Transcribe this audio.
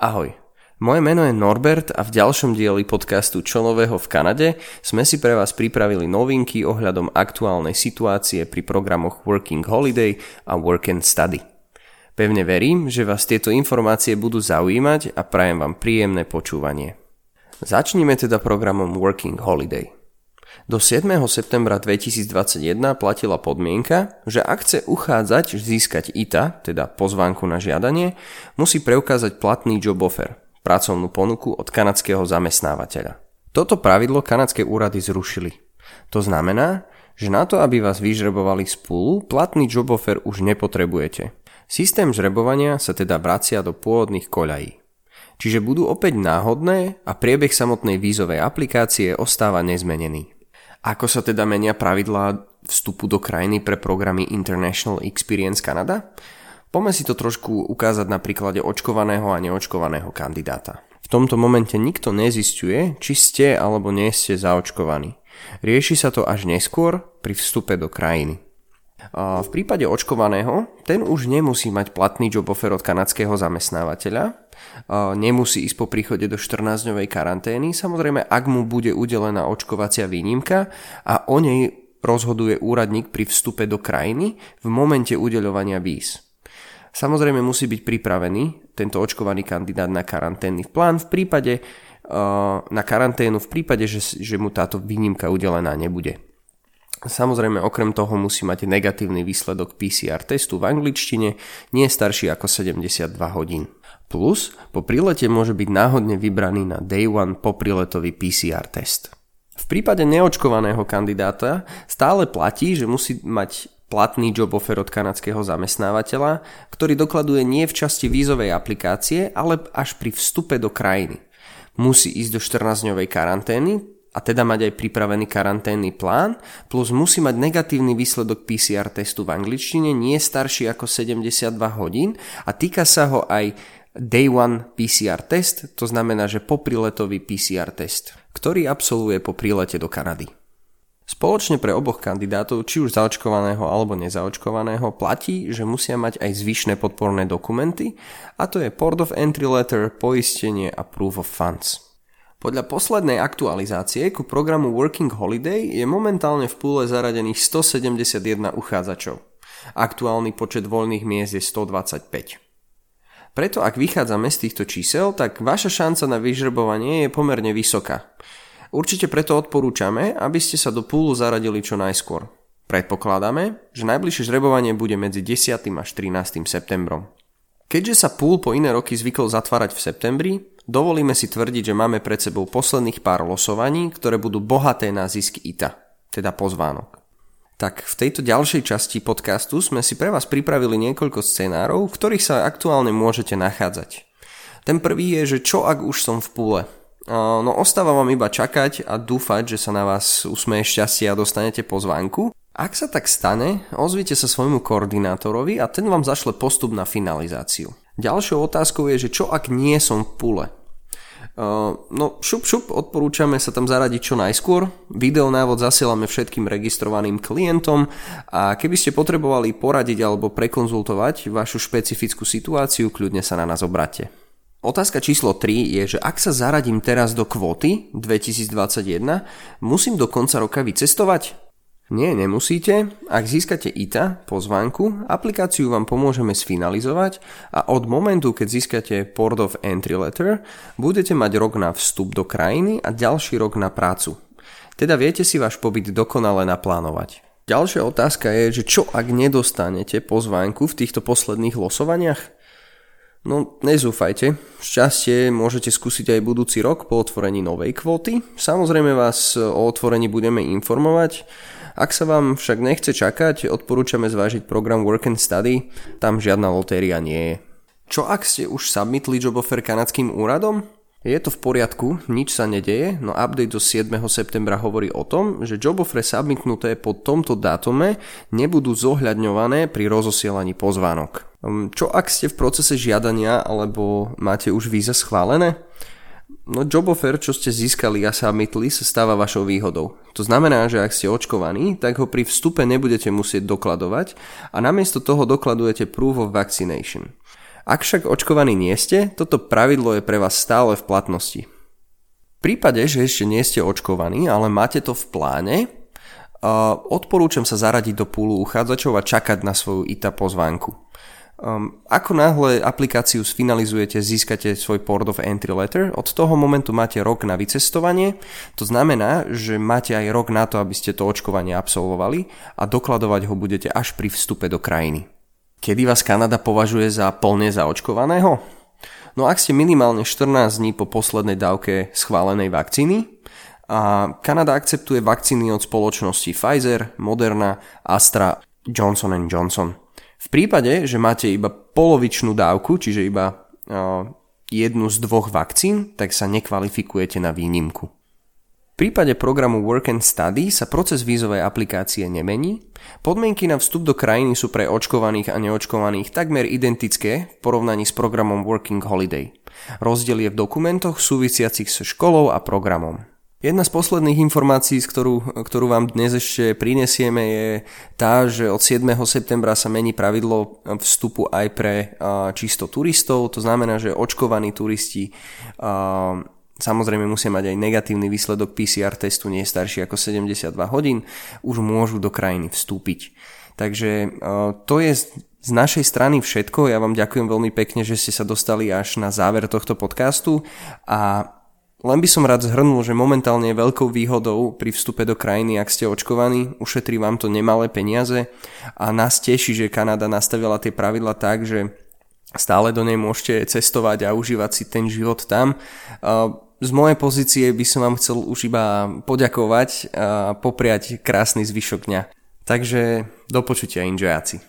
Ahoj, moje meno je Norbert a v ďalšom dieli podcastu Čo nového v Kanade sme si pre vás pripravili novinky ohľadom aktuálnej situácie pri programoch Working Holiday a Work and Study. Pevne verím, že vás tieto informácie budú zaujímať a prajem vám príjemné počúvanie. Začníme teda programom Working Holiday. Do 7. septembra 2021 platila podmienka, že ak chce uchádzač získať ITA, teda pozvánku na žiadanie, musí preukázať platný job offer, pracovnú ponuku od kanadského zamestnávateľa. Toto pravidlo kanadské úrady zrušili. To znamená, že na to, aby vás vyžrebovali spolu, platný job offer už nepotrebujete. Systém žrebovania sa teda vracia do pôvodných koľají. Čiže budú opäť náhodné a priebeh samotnej vízovej aplikácie ostáva nezmenený. Ako sa teda menia pravidlá vstupu do krajiny pre programy International Experience Canada? Poďme si to trošku ukázať na príklade očkovaného a neočkovaného kandidáta. V tomto momente nikto nezistuje, či ste alebo nie ste zaočkovaní. Rieši sa to až neskôr pri vstupe do krajiny. V prípade očkovaného, ten už nemusí mať platný job offer od kanadského zamestnávateľa, nemusí ísť po príchode do 14-dňovej karantény, samozrejme ak mu bude udelená očkovacia výnimka a o nej rozhoduje úradník pri vstupe do krajiny v momente udeľovania víz. Samozrejme musí byť pripravený tento očkovaný kandidát na karanténny plán v prípade na karanténu v prípade, že, že mu táto výnimka udelená nebude. Samozrejme, okrem toho musí mať negatívny výsledok PCR testu v angličtine, nie starší ako 72 hodín. Plus, po prílete môže byť náhodne vybraný na Day 1 popriletový PCR test. V prípade neočkovaného kandidáta stále platí, že musí mať platný job offer od kanadského zamestnávateľa, ktorý dokladuje nie v časti vízovej aplikácie, ale až pri vstupe do krajiny. Musí ísť do 14-dňovej karantény, a teda mať aj pripravený karanténny plán, plus musí mať negatívny výsledok PCR testu v angličtine, nie starší ako 72 hodín a týka sa ho aj Day 1 PCR test, to znamená, že popriletový PCR test, ktorý absolvuje po prílete do Kanady. Spoločne pre oboch kandidátov, či už zaočkovaného alebo nezaočkovaného, platí, že musia mať aj zvyšné podporné dokumenty, a to je Port of Entry Letter, poistenie a Proof of Funds. Podľa poslednej aktualizácie ku programu Working Holiday je momentálne v púle zaradených 171 uchádzačov. Aktuálny počet voľných miest je 125. Preto ak vychádzame z týchto čísel, tak vaša šanca na vyžrebovanie je pomerne vysoká. Určite preto odporúčame, aby ste sa do púlu zaradili čo najskôr. Predpokladáme, že najbližšie žrebovanie bude medzi 10. až 13. septembrom. Keďže sa púl po iné roky zvykol zatvárať v septembri, dovolíme si tvrdiť, že máme pred sebou posledných pár losovaní, ktoré budú bohaté na zisk ITA, teda pozvánok tak v tejto ďalšej časti podcastu sme si pre vás pripravili niekoľko scenárov, v ktorých sa aktuálne môžete nachádzať. Ten prvý je, že čo ak už som v púle. No ostáva vám iba čakať a dúfať, že sa na vás usmeje šťastie a dostanete pozvánku. Ak sa tak stane, ozvite sa svojmu koordinátorovi a ten vám zašle postup na finalizáciu. Ďalšou otázkou je, že čo ak nie som v púle. No šup šup, odporúčame sa tam zaradiť čo najskôr. Videonávod zasielame všetkým registrovaným klientom a keby ste potrebovali poradiť alebo prekonzultovať vašu špecifickú situáciu, kľudne sa na nás obráte. Otázka číslo 3 je, že ak sa zaradím teraz do kvóty 2021, musím do konca roka vycestovať? Nie, nemusíte. Ak získate ITA, pozvánku, aplikáciu vám pomôžeme sfinalizovať a od momentu, keď získate Port of Entry Letter, budete mať rok na vstup do krajiny a ďalší rok na prácu. Teda viete si váš pobyt dokonale naplánovať. Ďalšia otázka je, že čo ak nedostanete pozvánku v týchto posledných losovaniach? No, nezúfajte. Šťastie môžete skúsiť aj budúci rok po otvorení novej kvóty. Samozrejme vás o otvorení budeme informovať ak sa vám však nechce čakať, odporúčame zvážiť program Work and Study, tam žiadna lotéria nie je. Čo ak ste už submitli job offer kanadským úradom? Je to v poriadku, nič sa nedeje, no update do 7. septembra hovorí o tom, že job offer submitnuté po tomto dátume nebudú zohľadňované pri rozosielaní pozvánok. Hm, čo ak ste v procese žiadania alebo máte už víza schválené? No job offer, čo ste získali a submitli, sa stáva vašou výhodou. To znamená, že ak ste očkovaní, tak ho pri vstupe nebudete musieť dokladovať a namiesto toho dokladujete proof of vaccination. Ak však očkovaní nie ste, toto pravidlo je pre vás stále v platnosti. V prípade, že ešte nie ste očkovaní, ale máte to v pláne, odporúčam sa zaradiť do púlu uchádzačov a čakať na svoju ITA pozvánku. Um, ako náhle aplikáciu sfinalizujete, získate svoj port of entry letter, od toho momentu máte rok na vycestovanie, to znamená, že máte aj rok na to, aby ste to očkovanie absolvovali a dokladovať ho budete až pri vstupe do krajiny. Kedy vás Kanada považuje za plne zaočkovaného? No ak ste minimálne 14 dní po poslednej dávke schválenej vakcíny, a Kanada akceptuje vakcíny od spoločnosti Pfizer, Moderna, Astra, Johnson Johnson. V prípade, že máte iba polovičnú dávku, čiže iba jednu z dvoch vakcín, tak sa nekvalifikujete na výnimku. V prípade programu Work and Study sa proces vízovej aplikácie nemení. Podmienky na vstup do krajiny sú pre očkovaných a neočkovaných takmer identické v porovnaní s programom Working Holiday. Rozdiel je v dokumentoch súvisiacich so školou a programom. Jedna z posledných informácií, ktorú, ktorú vám dnes ešte prinesieme, je tá, že od 7. septembra sa mení pravidlo vstupu aj pre čisto turistov. To znamená, že očkovaní turisti samozrejme musia mať aj negatívny výsledok PCR testu, nie starší ako 72 hodín, už môžu do krajiny vstúpiť. Takže to je z našej strany všetko. Ja vám ďakujem veľmi pekne, že ste sa dostali až na záver tohto podcastu a len by som rád zhrnul, že momentálne je veľkou výhodou pri vstupe do krajiny, ak ste očkovaní, ušetrí vám to nemalé peniaze a nás teší, že Kanada nastavila tie pravidla tak, že stále do nej môžete cestovať a užívať si ten život tam. Z mojej pozície by som vám chcel už iba poďakovať a popriať krásny zvyšok dňa. Takže do počutia, inžojáci.